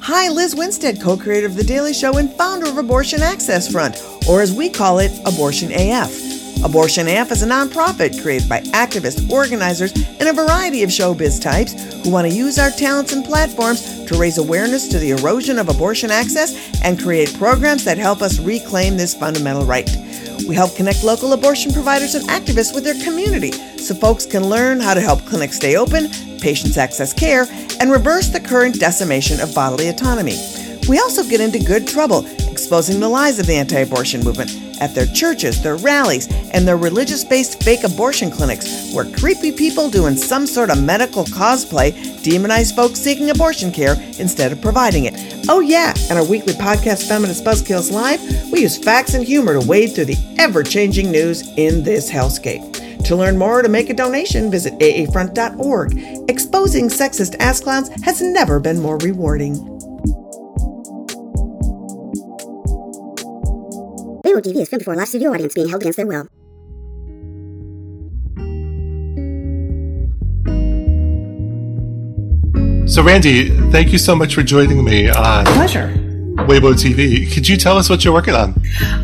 Hi, Liz Winstead, co creator of The Daily Show and founder of Abortion Access Front, or as we call it, Abortion AF. Abortion AF is a nonprofit created by activists, organizers, and a variety of showbiz types who want to use our talents and platforms to raise awareness to the erosion of abortion access and create programs that help us reclaim this fundamental right. We help connect local abortion providers and activists with their community so folks can learn how to help clinics stay open, patients access care, and reverse the current decimation of bodily autonomy. We also get into good trouble exposing the lies of the anti abortion movement at their churches, their rallies, and their religious based fake abortion clinics, where creepy people doing some sort of medical cosplay demonize folks seeking abortion care instead of providing it. Oh, yeah, and our weekly podcast, Feminist Buzzkills Live, we use facts and humor to wade through the ever changing news in this hellscape. To learn more or to make a donation, visit aafront.org. Exposing sexist ass clowns has never been more rewarding. Rainbow TV is filmed before a live studio audience being held against their will. So, Randee, thank you so much for joining me on Pleasure. Waywo TV. Could you tell us what you're working on?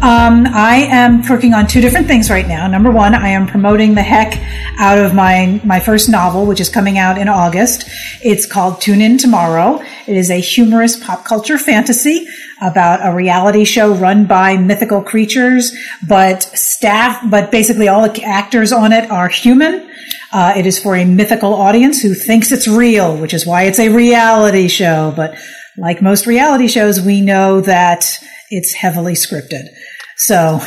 Um, I am working on two different things right now. Number one, I am promoting the heck out of my my first novel, which is coming out in August. It's called Tune In Tomorrow. It is a humorous pop culture fantasy about a reality show run by mythical creatures, but staff, but basically all the actors on it are human. Uh, it is for a mythical audience who thinks it's real, which is why it's a reality show. But like most reality shows, we know that it's heavily scripted. So,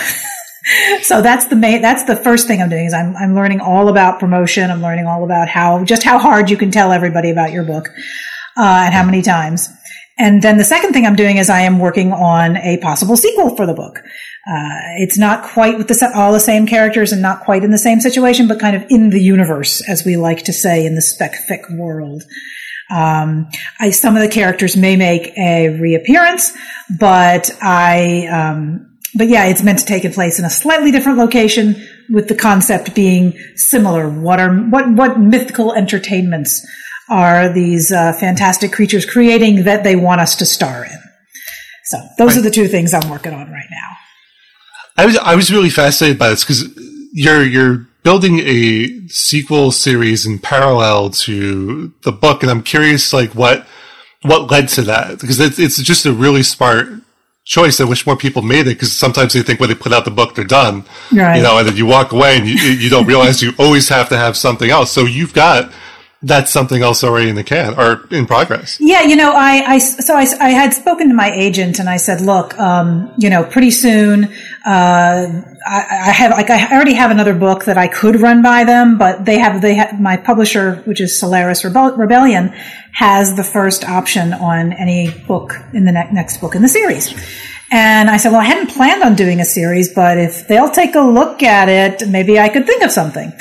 so that's the main, that's the first thing I'm doing is I'm, I'm learning all about promotion. I'm learning all about how, just how hard you can tell everybody about your book, uh, and how many times. And then the second thing I'm doing is I am working on a possible sequel for the book. Uh, it's not quite with the, all the same characters and not quite in the same situation, but kind of in the universe, as we like to say in the spec fic world. Um, I, some of the characters may make a reappearance, but I, um, but yeah, it's meant to take place in a slightly different location with the concept being similar. What are, what, what mythical entertainments are these uh, fantastic creatures creating that they want us to star in? So those right. are the two things I'm working on right now. I was, I was really fascinated by this because you're, you're building a sequel series in parallel to the book, and I'm curious, like what what led to that? Because it's it's just a really smart choice. I wish more people made it because sometimes they think when they put out the book, they're done, right. you know, and then you walk away and you you don't realize you always have to have something else. So you've got that's something else already in the can or in progress. Yeah, you know, I, I so I, I had spoken to my agent and I said, look, um, you know, pretty soon, uh, I, I, have like I already have another book that I could run by them, but they have they have my publisher, which is Solaris Rebel- Rebellion, has the first option on any book in the ne- next book in the series. And I said, well, I hadn't planned on doing a series, but if they'll take a look at it, maybe I could think of something.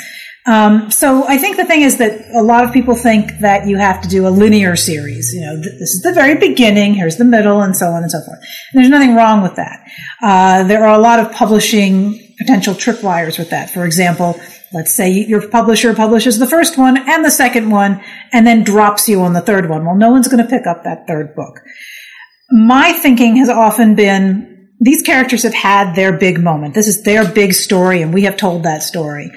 Um, so I think the thing is that a lot of people think that you have to do a linear series. You know, th- this is the very beginning, here's the middle, and so on and so forth. And there's nothing wrong with that. Uh, there are a lot of publishing potential tripwires with that. For example, let's say your publisher publishes the first one and the second one, and then drops you on the third one. Well, no one's going to pick up that third book. My thinking has often been these characters have had their big moment. This is their big story, and we have told that story.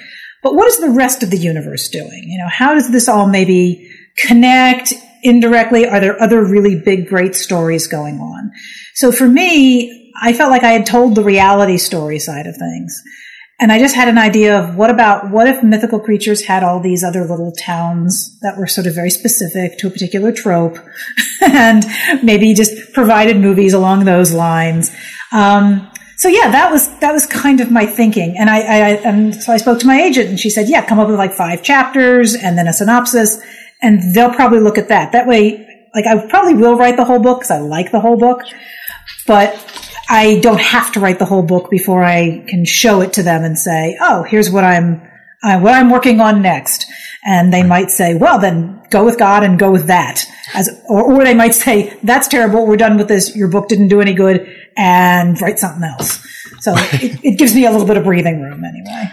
But what is the rest of the universe doing? You know, how does this all maybe connect indirectly? Are there other really big, great stories going on? So for me, I felt like I had told the reality story side of things. And I just had an idea of what about, what if mythical creatures had all these other little towns that were sort of very specific to a particular trope and maybe just provided movies along those lines. Um, so yeah, that was that was kind of my thinking, and I, I and so I spoke to my agent, and she said, yeah, come up with like five chapters and then a synopsis, and they'll probably look at that. That way, like I probably will write the whole book because I like the whole book, but I don't have to write the whole book before I can show it to them and say, oh, here's what I'm uh, what I'm working on next. And they might say, well, then go with God and go with that. As, or, or they might say, that's terrible. We're done with this. Your book didn't do any good and write something else. So it, it, gives me a little bit of breathing room anyway.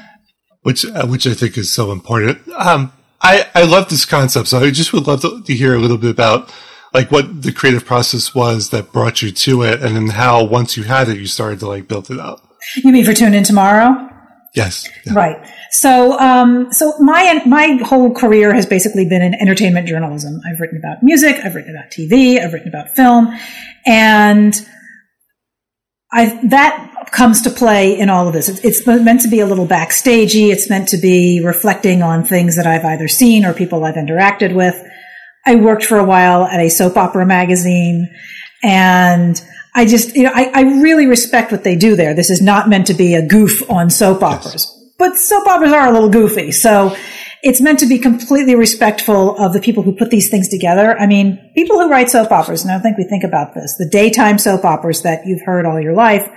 Which, uh, which I think is so important. Um, I, I love this concept. So I just would love to, to hear a little bit about like what the creative process was that brought you to it, and then how once you had it, you started to like build it up. You mean for Tune In Tomorrow? Yes. Yeah. Right. So, um, so my my whole career has basically been in entertainment journalism. I've written about music, I've written about TV, I've written about film, and I that comes to play in all of this. It's, it's meant to be a little backstagey. It's meant to be reflecting on things that I've either seen or people I've interacted with. I worked for a while at a soap opera magazine, and I just, you know, I, I really respect what they do there. This is not meant to be a goof on soap operas, yes. but soap operas are a little goofy. So it's meant to be completely respectful of the people who put these things together. I mean, people who write soap operas, and I don't think we think about this, the daytime soap operas that you've heard all your life,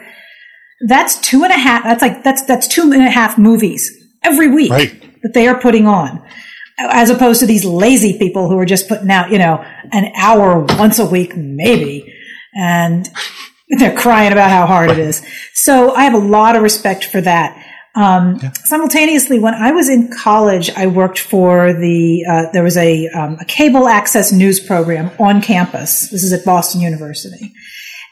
that's two and a half, that's like, that's, that's two and a half movies every week right. that they are putting on. As opposed to these lazy people who are just putting out, you know, an hour once a week, maybe and they're crying about how hard it is. So I have a lot of respect for that. Um, yeah. Simultaneously, when I was in college, I worked for the uh, there was a, um, a cable access news program on campus. This is at Boston University,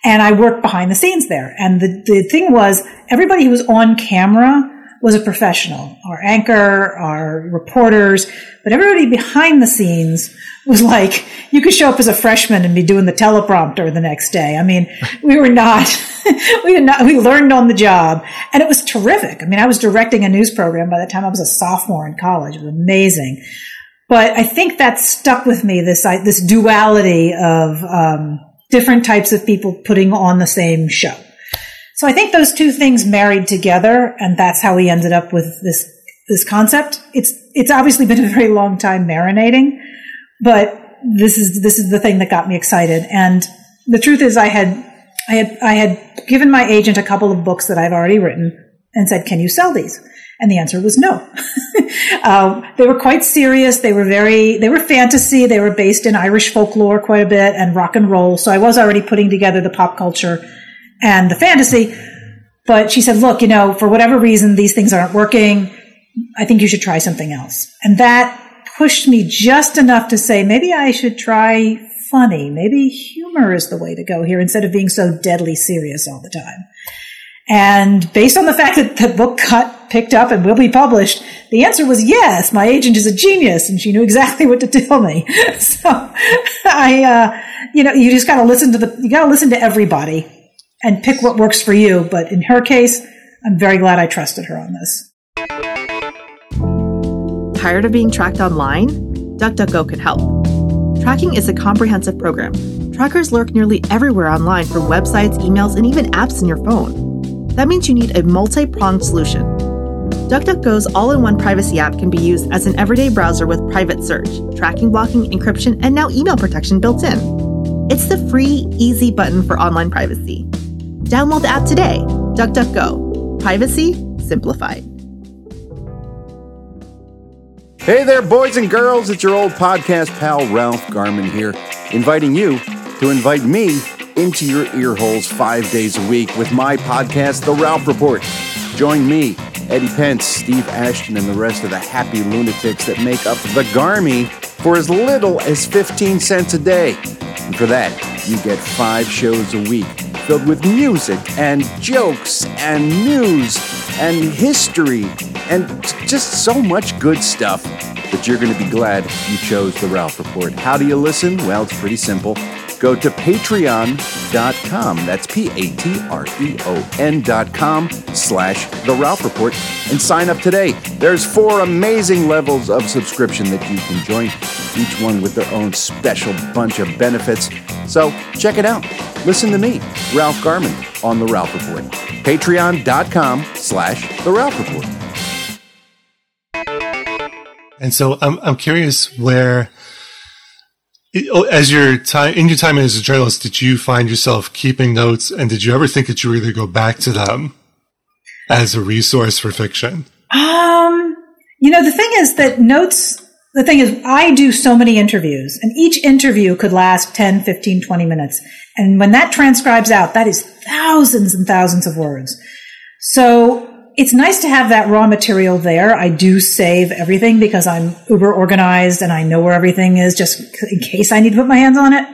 and I worked behind the scenes there. And the the thing was, everybody who was on camera was a professional, our anchor, our reporters, but everybody behind the scenes was like, you could show up as a freshman and be doing the teleprompter the next day. I mean, we were not, we did not, we learned on the job and it was terrific. I mean, I was directing a news program by the time I was a sophomore in college. It was amazing. But I think that stuck with me, this, this duality of, um, different types of people putting on the same show. So I think those two things married together, and that's how we ended up with this this concept. It's it's obviously been a very long time marinating, but this is this is the thing that got me excited. And the truth is, I had I had I had given my agent a couple of books that I've already written and said, "Can you sell these?" And the answer was no. um, they were quite serious. They were very, they were fantasy. They were based in Irish folklore quite a bit and rock and roll. So I was already putting together the pop culture and the fantasy. But she said, look, you know, for whatever reason, these things aren't working. I think you should try something else. And that pushed me just enough to say, maybe I should try funny. Maybe humor is the way to go here instead of being so deadly serious all the time. And based on the fact that the book got picked up and will be published, the answer was yes. My agent is a genius, and she knew exactly what to tell me. So I, uh, you know, you just got to listen to the, you got to listen to everybody and pick what works for you. But in her case, I'm very glad I trusted her on this. Tired of being tracked online? DuckDuckGo can help. Tracking is a comprehensive program. Trackers lurk nearly everywhere online from websites, emails, and even apps in your phone. That means you need a multi pronged solution. DuckDuckGo's all in one privacy app can be used as an everyday browser with private search, tracking, blocking, encryption, and now email protection built in. It's the free, easy button for online privacy. Download the app today. DuckDuckGo. Privacy simplified. Hey there, boys and girls. It's your old podcast pal, Ralph Garman here, inviting you to invite me into your ear holes five days a week with my podcast, The Ralph Report. Join me, Eddie Pence, Steve Ashton, and the rest of the happy lunatics that make up the Garmy for as little as 15 cents a day. And for that, you get five shows a week filled with music and jokes and news and history and just so much good stuff that you're going to be glad you chose the Ralph Report. How do you listen? Well, it's pretty simple. Go to patreon.com. That's P A T R E O N.com slash The Ralph Report and sign up today. There's four amazing levels of subscription that you can join, each one with their own special bunch of benefits. So check it out. Listen to me, Ralph Garman, on The Ralph Report. Patreon.com slash The Ralph Report. And so I'm, I'm curious where, as your time, in your time as a journalist, did you find yourself keeping notes and did you ever think that you were going to go back to them as a resource for fiction? Um, you know, the thing is that notes the thing is, I do so many interviews, and each interview could last 10, 15, 20 minutes. And when that transcribes out, that is thousands and thousands of words. So it's nice to have that raw material there. I do save everything because I'm uber organized and I know where everything is just in case I need to put my hands on it.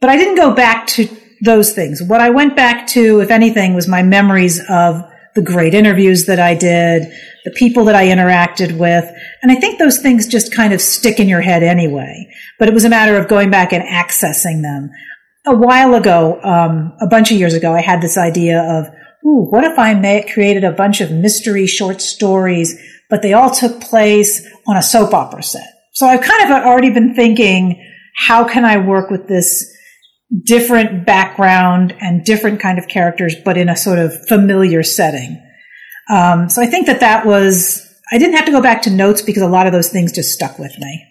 but I didn't go back to those things. What I went back to, if anything, was my memories of the great interviews that I did, the people that I interacted with. And I think those things just kind of stick in your head anyway. But it was a matter of going back and accessing them. A while ago, um, a bunch of years ago, I had this idea of, ooh, what if I created a bunch of mystery short stories, but they all took place on a soap opera set? So I've kind of already been thinking, how can I work with this different background and different kind of characters, but in a sort of familiar setting. Um, so I think that that was, I didn't have to go back to notes because a lot of those things just stuck with me.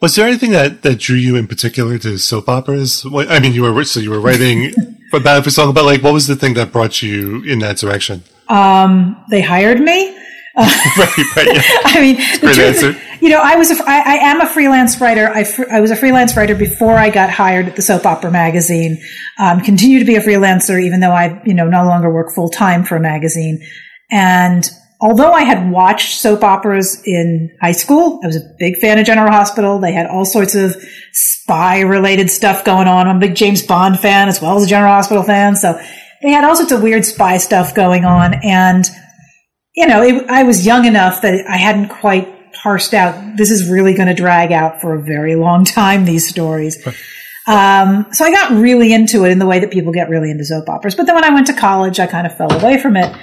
Was there anything that, that drew you in particular to soap operas? I mean, you were so you were writing for Bad for Song, but like, what was the thing that brought you in that direction? Um, they hired me. right, right. Yeah. I mean, the truth, answer. you know, I was a, I, I am a freelance writer. I, fr- I was a freelance writer before I got hired at the Soap Opera magazine. Um, continue to be a freelancer, even though I, you know, no longer work full time for a magazine. And although I had watched soap operas in high school, I was a big fan of General Hospital. They had all sorts of spy related stuff going on. I'm a big James Bond fan as well as a General Hospital fan. So they had all sorts of weird spy stuff going on. And you know, it, I was young enough that I hadn't quite parsed out. This is really going to drag out for a very long time. These stories. Um, so I got really into it in the way that people get really into soap operas. But then when I went to college, I kind of fell away from it.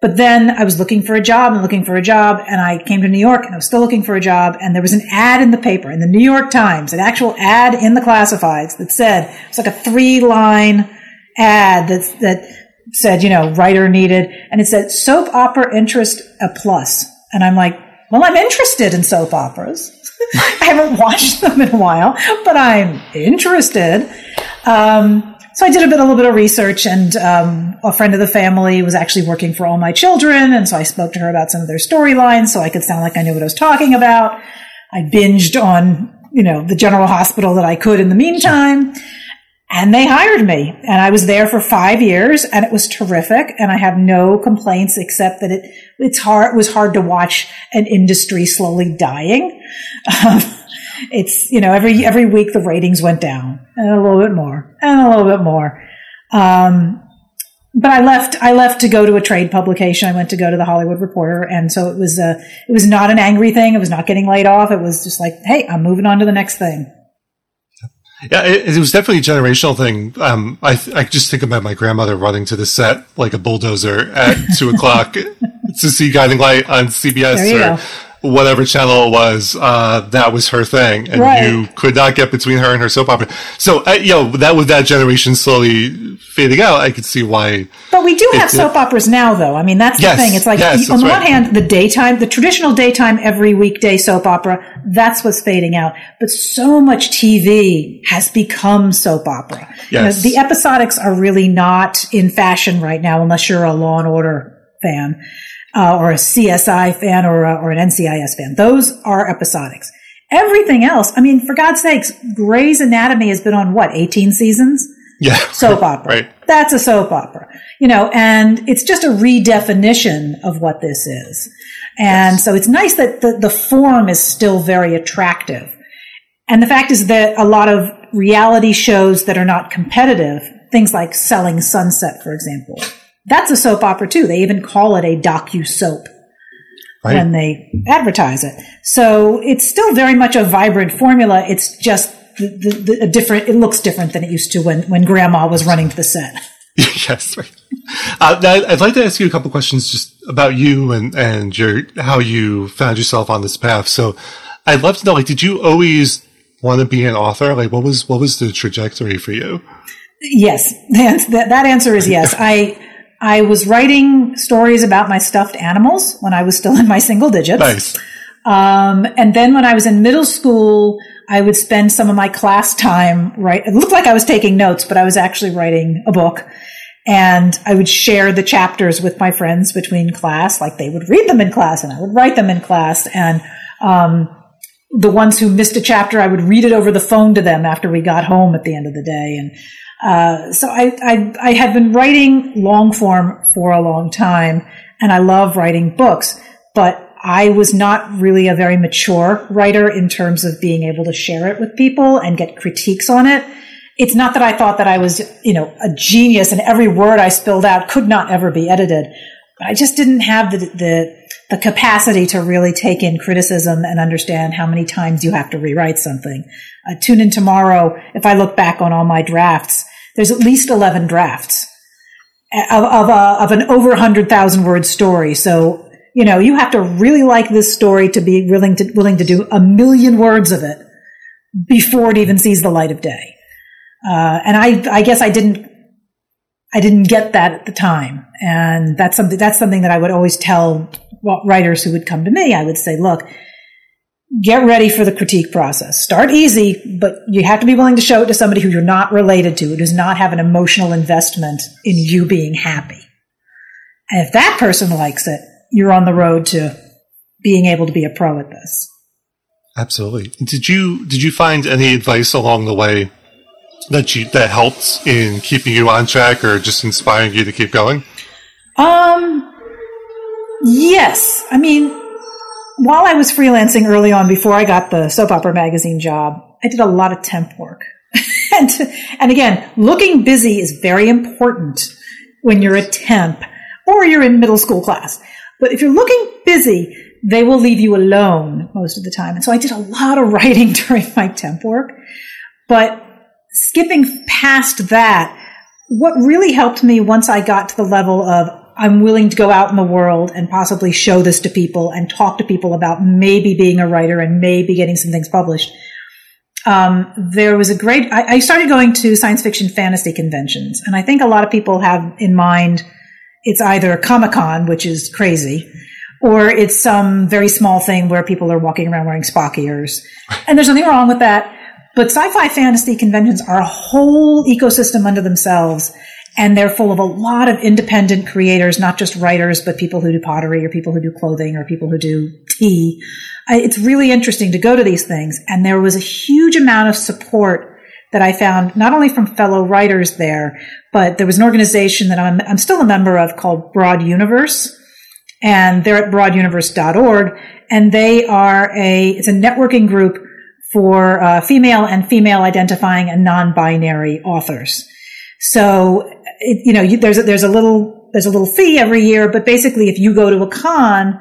But then I was looking for a job and looking for a job, and I came to New York and I was still looking for a job. And there was an ad in the paper, in the New York Times, an actual ad in the classifieds that said it's like a three line ad that that said, you know, writer needed. And it said soap opera interest a plus. And I'm like, well, I'm interested in soap operas. I haven't watched them in a while, but I'm interested. Um, so I did a bit, a little bit of research, and um, a friend of the family was actually working for All My Children, and so I spoke to her about some of their storylines, so I could sound like I knew what I was talking about. I binged on, you know, the General Hospital that I could in the meantime, and they hired me, and I was there for five years, and it was terrific, and I have no complaints except that it it's hard it was hard to watch an industry slowly dying. Um, it's you know every every week the ratings went down and a little bit more and a little bit more. Um, but i left i left to go to a trade publication. I went to go to the hollywood reporter and so it was a it was not an angry thing. It was not getting laid off. It was just like hey i'm moving on to the next thing Yeah, it, it was definitely a generational thing. Um, I th- I just think about my grandmother running to the set like a bulldozer at two o'clock to see Guiding Light on CBS or go. Whatever channel it was. Uh, that was her thing, and Right. you could not get between her and her soap opera. So, uh, you know, that with that generation slowly fading out, I could see why. But we do have It's- soap operas now, though. I mean, that's the Yes, thing. It's like, yes, on the that's one right. hand, the daytime, the traditional daytime, every weekday soap opera, that's what's fading out. But so much TV has become soap opera. You know, Yes. the episodics are really not in fashion right now, unless you're a Law and Order fan, uh, or a CSI fan, or, a, or an NCIS fan. Those are episodics. Everything else, I mean, for God's sakes, Grey's Anatomy has been on what, 18 seasons? Yeah, soap opera. Right. That's a soap opera. You know, and it's just a redefinition of what this is. And so it's nice that the, the form is still very attractive. And the fact is that a lot of reality shows that are not competitive, things like Selling Sunset, for example, that's a soap opera too. They even call it a docu soap Right. when they advertise it. So it's still very much a vibrant formula. It's just the, the, the, a different. It looks different than it used to when when Grandma was running the set. yes, right. Uh, now, I'd like to ask you a couple questions just about you and and your how you found yourself on this path. So, I'd love to know, like, did you always want to be an author? Like, what was what was the trajectory for you? Yes, that, that that answer is yes. I I was writing stories about my stuffed animals when I was still in my single digits. Nice. Um, and then when I was in middle school, I would spend some of my class time right. It looked like I was taking notes, but I was actually writing a book. And I would share the chapters with my friends between class. Like they would read them in class and I would write them in class. And, um, the ones who missed a chapter, I would read it over the phone to them after we got home at the end of the day. And, uh, so I, I, I had been writing long form for a long time and I love writing books, but I was not really a very mature writer in terms of being able to share it with people and get critiques on it. it's not that I thought that I was, you know, a genius and every word I spilled out could not ever be edited, but I just didn't have the, the, the capacity to really take in criticism and understand how many times you have to rewrite something. Uh, tune in tomorrow. If I look back on all my drafts, there's at least 11 drafts of, of, a, of an over 100,000 word story. So, you know, you have to really like this story to be willing to, willing to do a million words of it before it even sees the light of day. Uh, and I, I guess I didn't, I didn't get that at the time. And that's something, that's something that I would always tell writers who would come to me. I would say, look, get ready for the critique process. Start easy, but you have to be willing to show it to somebody who you're not related to, who does not have an emotional investment in you being happy. And if that person likes it, you're on the road to being able to be a pro at this. Absolutely. Did you did you find any advice along the way that you that helped in keeping you on track or just inspiring you to keep going? Um yes. I mean, while I was freelancing early on before I got the soap opera magazine job, I did a lot of temp work. and, and again, looking busy is very important when you're a temp or you're in middle school class. But if you're looking busy, they will leave you alone most of the time. And so I did a lot of writing during my temp work. But skipping past that, what really helped me once I got to the level of I'm willing to go out in the world and possibly show this to people and talk to people about maybe being a writer and maybe getting some things published. Um, there was a great, I, I, started going to science fiction fantasy conventions, and I think a lot of people have in mind it's either Comic Con, which is crazy, or it's some very small thing where people are walking around wearing Spock ears. And there's nothing wrong with that. But sci-fi fantasy conventions are a whole ecosystem unto themselves and they're full of a lot of independent creators, not just writers, but people who do pottery or people who do clothing or people who do tea. It's really interesting to go to these things. And there was a huge amount of support that I found not only from fellow writers there, but there was an organization that I'm, I'm still a member of called Broad Universe. And they're at broaduniverse.org. And they are a, it's a networking group for uh, female and female identifying and non-binary authors. So, it, you know, you, there's a, there's a little there's a little fee every year, but basically, if you go to a con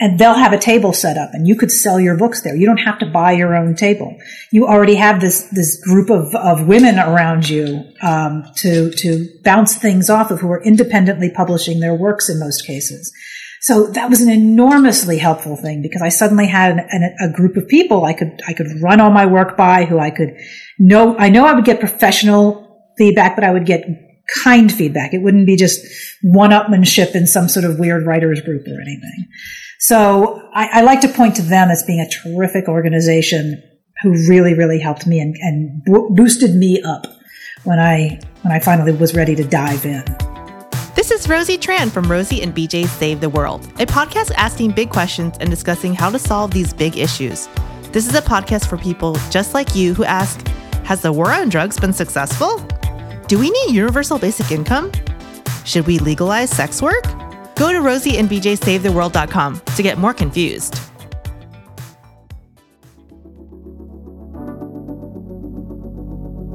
and they'll have a table set up, and you could sell your books there. You don't have to buy your own table. You already have this this group of, of women around you um, to to bounce things off of who are independently publishing their works in most cases. So that was an enormously helpful thing because I suddenly had an, an, a group of people I could I could run all my work by, who I could know. I know I would get professional feedback, but I would get kind feedback. It wouldn't be just one upmanship in some sort of weird writers group or anything. So I, I, like to point to them as being a terrific organization who really, really helped me and, and bo- boosted me up when I when I finally was ready to dive in. This is Rosie Tran from Rosie and BJ Save the World, a podcast asking big questions and discussing how to solve these big issues. This is a podcast for people just like you who ask, has the war on drugs been successful? Do we need universal basic income? Should we legalize sex work? Go to rosieandbjsavetheworld.com to get more confused.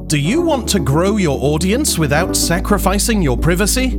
Do you want to grow your audience without sacrificing your privacy?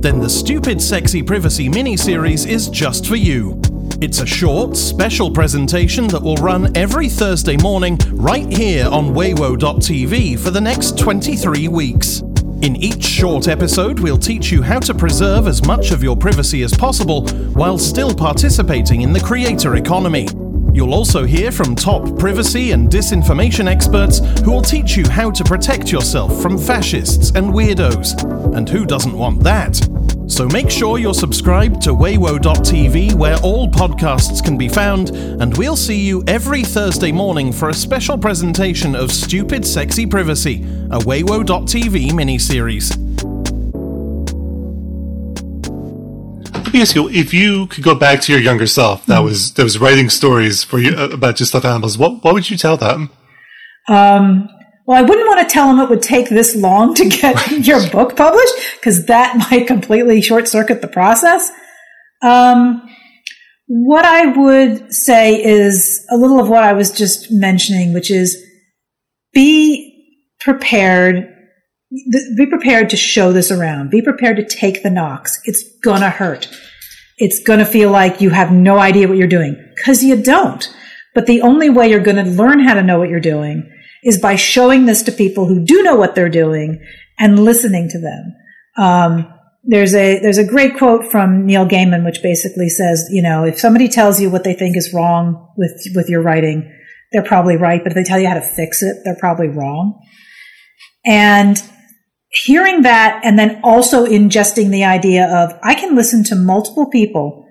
Then the Stupid Sexy Privacy mini series is just for you. It's a short, special presentation that will run every Thursday morning right here on Waywo.tv for the next 23 weeks. In each short episode, we'll teach you how to preserve as much of your privacy as possible while still participating in the creator economy. You'll also hear from top privacy and disinformation experts who will teach you how to protect yourself from fascists and weirdos. And who doesn't want that? So make sure you're subscribed to Waywo.tv where all podcasts can be found, and we'll see you every Thursday morning for a special presentation of Stupid Sexy Privacy, a Waywo.tv miniseries. Let me ask you: If you could go back to your younger self, that was that was writing stories for you uh, about just stuffed animals, what what would you tell them? Um, well, I wouldn't want to tell them it would take this long to get your book published because that might completely short circuit the process. Um, what I would say is a little of what I was just mentioning, which is be prepared. Be prepared to show this around. Be prepared to take the knocks. It's gonna hurt. It's gonna feel like you have no idea what you're doing because you don't. But the only way you're going to learn how to know what you're doing is by showing this to people who do know what they're doing and listening to them. Um, there's a there's a great quote from Neil Gaiman which basically says, you know, if somebody tells you what they think is wrong with with your writing, they're probably right, but if they tell you how to fix it, they're probably wrong. And hearing that and then also ingesting the idea of I can listen to multiple people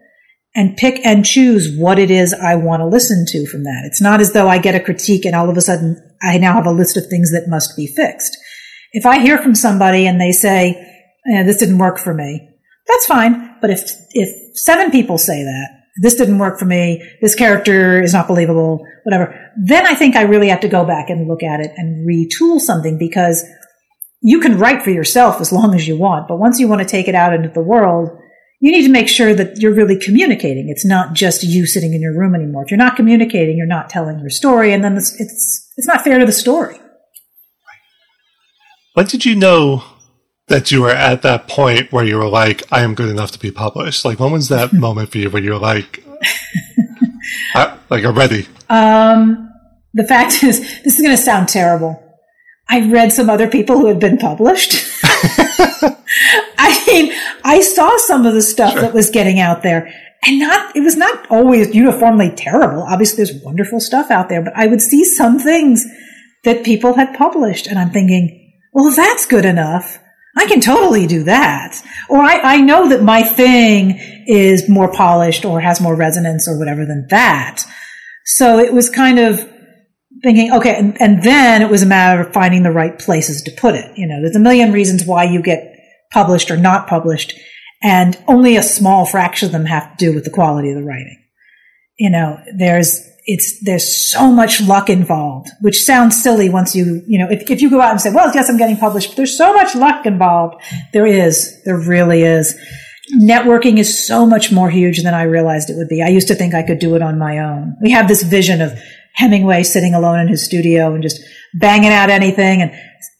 and pick and choose what it is I want to listen to from that. It's not as though I get a critique and all of a sudden I now have a list of things that must be fixed. If I hear from somebody and they say, eh, this didn't work for me, that's fine. But if, if seven people say that, this didn't work for me, this character is not believable, whatever, then I think I really have to go back and look at it and retool something because you can write for yourself as long as you want. But once you want to take it out into the world, you need to make sure that you're really communicating. It's not just you sitting in your room anymore. If you're not communicating, you're not telling your story, and then it's it's, it's not fair to the story. When did you know that you were at that point where you were like, I am good enough to be published? Like, when was that moment for you where you were like, I, like, I'm ready? Um, the fact is, this is going to sound terrible. I read some other people who had been published. I mean, I saw some of the stuff Sure. that was getting out there and not, it was not always uniformly terrible. Obviously there's wonderful stuff out there, but I would see some things that people had published and I'm thinking, well, that's good enough, I can totally do that. Or I, I know that my thing is more polished or has more resonance or whatever than that. So it was kind of thinking, okay, and, and then it was a matter of finding the right places to put it. You know, there's a million reasons why you get published or not published, and only a small fraction of them have to do with the quality of the writing. You know, there's it's there's so much luck involved, which sounds silly once you you know if if you go out and say, well, yes, I'm getting published, but there's so much luck involved. There is, there really is. Networking is so much more huge than I realized it would be. I used to think I could do it on my own. We have this vision of Hemingway sitting alone in his studio and just banging out anything and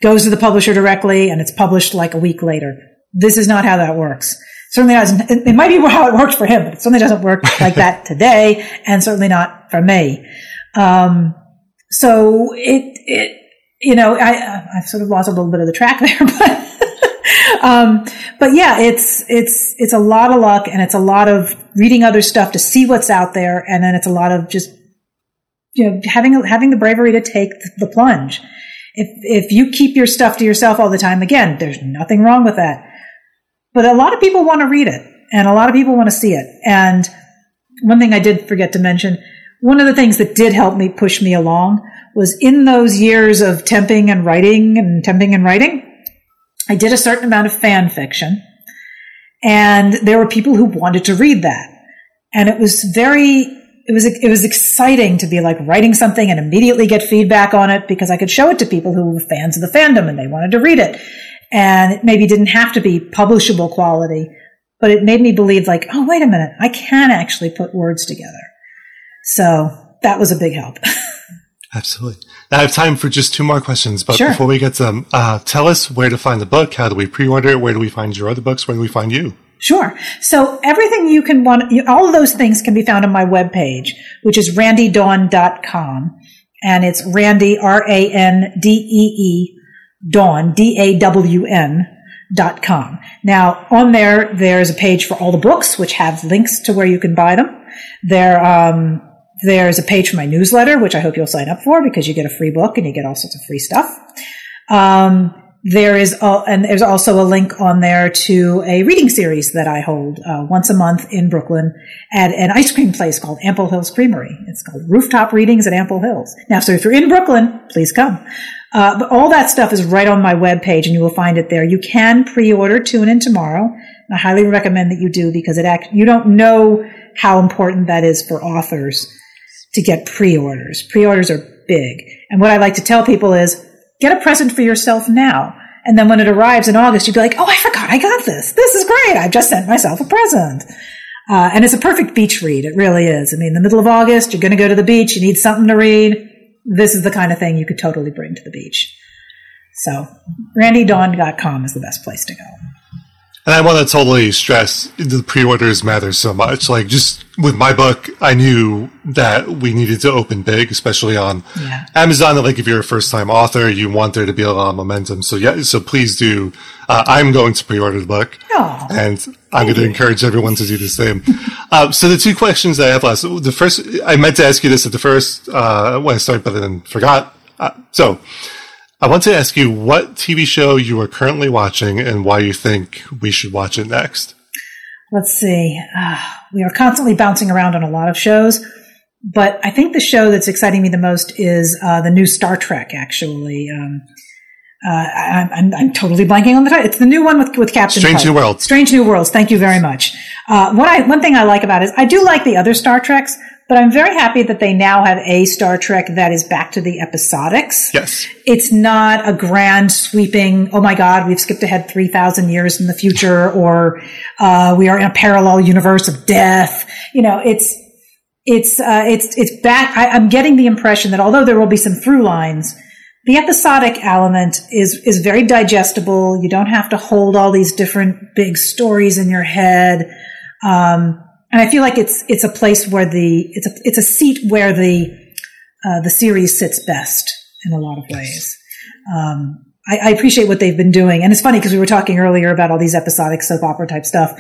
goes to the publisher directly and it's published like a week later. This is not how that works. Certainly doesn't, it might be how it works for him, but it certainly doesn't work like that today and certainly not for me. Um, so it, it, you know, I, I've sort of lost a little bit of the track there, but, um, but yeah, it's, it's, it's a lot of luck and it's a lot of reading other stuff to see what's out there. And then it's a lot of just you know, having having the bravery to take the plunge. If if you keep your stuff to yourself all the time, again, there's nothing wrong with that. But a lot of people want to read it, and a lot of people want to see it. And one thing I did forget to mention, one of the things that did help me push me along was in those years of temping and writing and temping and writing, I did a certain amount of fan fiction, and there were people who wanted to read that, and it was very it was it was exciting to be like writing something and immediately get feedback on it because I could show it to people who were fans of the fandom and they wanted to read it. And it maybe didn't have to be publishable quality, but it made me believe like, oh, wait a minute, I can actually put words together. So that was a big help. Absolutely. I have time for just two more questions, but Sure. before we get to them, uh, tell us where to find the book. How do we pre-order it? Where do we find your other books? Where do we find you? Sure. So everything you can want, all of those things can be found on my webpage, which is randeedawn.com. And it's Randee, R-A-N-D-E-E, Dawn, D-A-W-N dot com. Now, on there, there's a page for all the books, which have links to where you can buy them. There, um, there's a page for my newsletter, which I hope you'll sign up for because you get a free book and you get all sorts of free stuff. Um, there is, al- and there's also a link on there to a reading series that I hold uh, once a month in Brooklyn at an ice cream place called Ample Hills Creamery. It's called Rooftop Readings at Ample Hills. Now, so if you're in Brooklyn, please come. Uh, but all that stuff is right on my webpage, and you will find it there. You can pre-order Tune In Tomorrow. I highly recommend that you do because it act, you don't know how important that is for authors to get pre-orders. Pre-orders are big. And what I like to tell people is get a present for yourself now. And then when it arrives in August, you'd be like, oh, I forgot I got this. This is great. I've just sent myself a present. Uh, and it's a perfect beach read. It really is. I mean, the middle of August, you're going to go to the beach. You need something to read. This is the kind of thing you could totally bring to the beach. So, randeedawn.com is the best place to go. And I want to totally stress the pre-orders matter so much. Like just with my book, I knew that we needed to open big, especially on Yeah. Amazon. Like if you're a first-time author, you want there to be a lot of momentum. So yeah, so please do. Uh, I'm going to pre-order the book, Aw. and I'm going to encourage everyone to do the same. uh, so the two questions I have last, the first, I meant to ask you this at the first uh, when I started, but then forgot. Uh, so. I want to ask you what TV show you are currently watching and why you think we should watch it next. Let's see. Uh, we are constantly bouncing around on a lot of shows, but I think the show that's exciting me the most is uh, the new Star Trek. Actually, um, uh, I, I'm, I'm totally blanking on the title. It's the new one with with Captain Strange Pike. New Worlds. Strange New Worlds. Thank you very much. Uh, what I one thing I like about it is I do like the other Star Treks, but I'm very happy that they now have a Star Trek that is back to the episodics. Yes. it's not a grand sweeping oh my god we've skipped ahead 3000 years in the future or uh, we are in a parallel universe of death. You know it's it's uh, it's it's back. I, i'm getting the impression that although there will be some through lines the episodic element is is very digestible. You don't have to hold all these different big stories in your head. Um, and i feel like it's it's a place where the it's a it's a seat where the uh, the series sits best in a lot of ways. Um, I, I appreciate what they've been doing, and it's funny because we were talking earlier about all these episodic soap opera type stuff.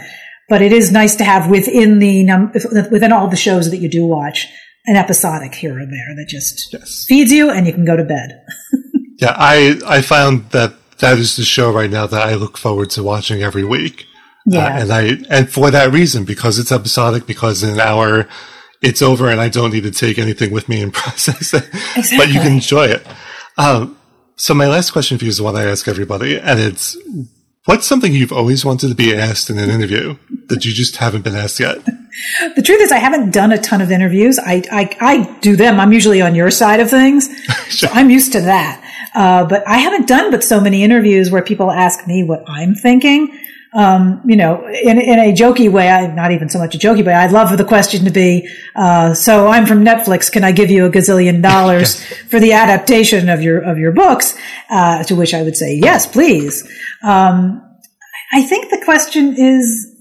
But it is nice to have within the num- within all the shows that you do watch an episodic here or there that just Yes. feeds you, and you can go to bed. Yeah, I I found that that is the show right now that I look forward to watching every week. Yeah. Uh, and I and for that reason, because it's episodic, because in an hour it's over and I don't need to take anything with me and process it. But you can enjoy it. Um, so my last question for you is the one I ask everybody, and it's what's something you've always wanted to be asked in an interview that you just haven't been asked yet? The truth is, I haven't done a ton of interviews. I, I, I do them. I'm usually on your side of things. So I'm used to that. Uh, but I haven't done but so many interviews where people ask me what I'm thinking. Um, you know, in, in a jokey way, I, not even so much a jokey way. I'd love for the question to be, uh, so I'm from Netflix. Can I give you a gazillion dollars for the adaptation of your, of your books? Uh, to which I would say, yes, please. Um, I think the question is,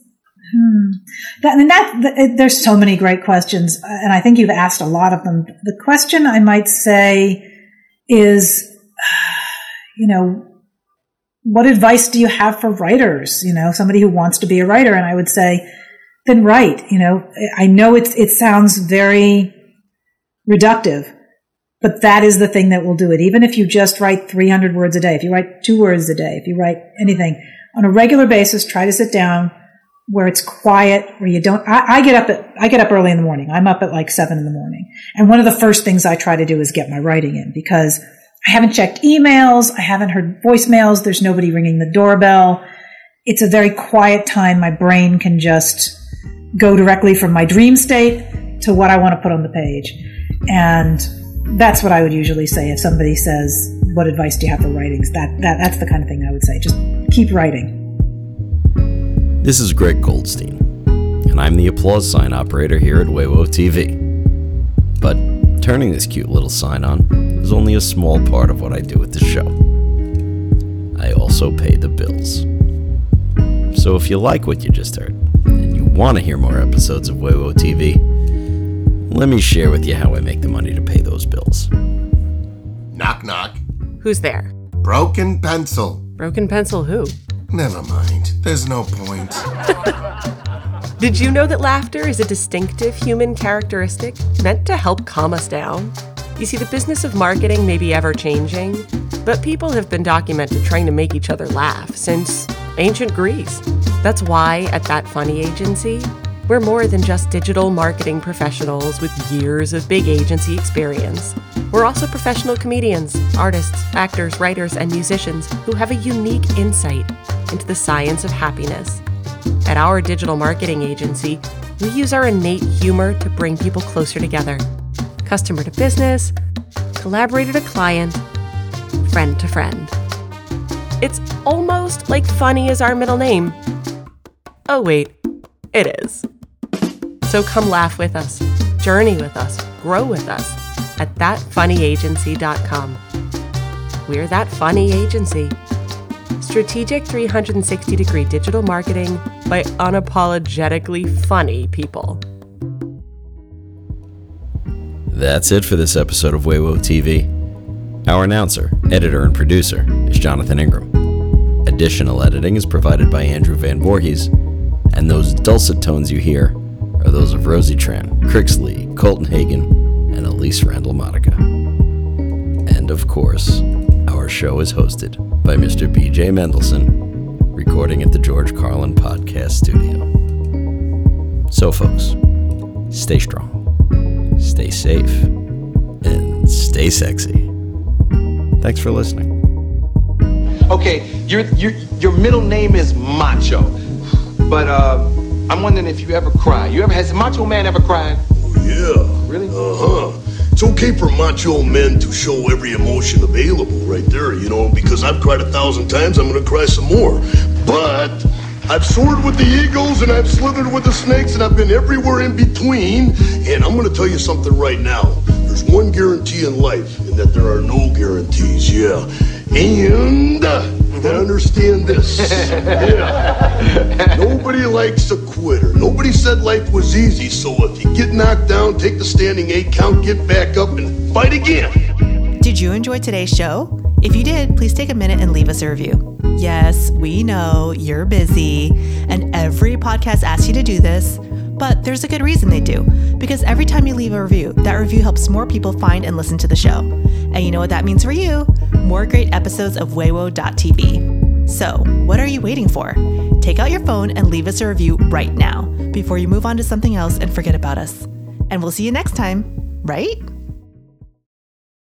that, and that, that there's so many great questions, and I think you've asked a lot of them. The question I might say is, you know, what advice do you have for writers? You know, somebody who wants to be a writer, and I would say, then write. You know, I know it's it sounds very reductive, but that is the thing that will do it. Even if you just write 300 words a day, if you write two words a day, if you write anything on a regular basis, try to sit down where it's quiet, where you don't. I, I get up at I get up early in the morning. I'm up at like seven in the morning, and one of the first things I try to do is get my writing in because I haven't checked emails, I haven't heard voicemails. There's nobody ringing the doorbell. It's a very quiet time. My brain can just go directly from my dream state to what I want to put on the page, and that's what I would usually say if somebody says, "What advice do you have for writings?" That that that's the kind of thing I would say. Just keep writing. This is Greg Goldstein, and I'm the applause sign operator here at Waywo TV. But turning this cute little sign on is only a small part of what I do with the show. I also pay the bills. So if you like what you just heard, and you want to hear more episodes of Waywo TV, let me share with you how I make the money to pay those bills. Knock knock. Who's there? Broken pencil. Broken pencil who? Never mind. There's no point. Did you know that laughter is a distinctive human characteristic meant to help calm us down? You see, the business of marketing may be ever changing, but people have been documented trying to make each other laugh since ancient Greece. That's why at That Funny Agency, we're more than just digital marketing professionals with years of big agency experience. We're also professional comedians, artists, actors, writers, and musicians who have a unique insight into the science of happiness. At our digital marketing agency, we use our innate humor to bring people closer together customer to business, collaborator to client, friend to friend. It's almost like funny is our middle name. Oh, wait, it is. So come laugh with us, journey with us, grow with us at thatfunnyagency.com. we're that funny agency. Strategic 360 degree digital marketing by unapologetically funny people. That's it for this episode of Waywo TV. Our announcer, editor, and producer is Jonathan Ingram. Additional editing is provided by Andrew Van Voorhees, and those dulcet tones you hear are those of Rosie Tran, Crix Lee, Colton Hagen, and Elise Randall Monica. And of course, our show is hosted by Mr. BJ Mendelson, recording at the George Carlin Podcast Studio. So, folks, stay strong, stay safe, and stay sexy. Thanks for listening. Okay, your your your middle name is Macho, but uh, I'm wondering if you ever cry. You ever has Macho Man ever cried? Yeah. Really? Uh huh. It's okay for macho men to show every emotion available right there, you know, because I've cried a thousand times, I'm gonna cry some more. But I've soared with the eagles and I've slithered with the snakes and I've been everywhere in between. And I'm gonna tell you something right now. There's one guarantee in life, and that there are no guarantees, yeah. And uh, understand this. yeah. Nobody likes a quitter. Nobody said life was easy, so if you get knocked down, take the standing eight count, get back up, and fight again. Did you enjoy today's show? If you did, please take a minute and leave us a review. Yes, we know you're busy, and every podcast asks you to do this, but there's a good reason they do. Because every time you leave a review, that review helps more people find and listen to the show. And you know what that means for you? More great episodes of Waywo.tv. So, what are you waiting for? Take out your phone and leave us a review right now before you move on to something else and forget about us. And we'll see you next time, right?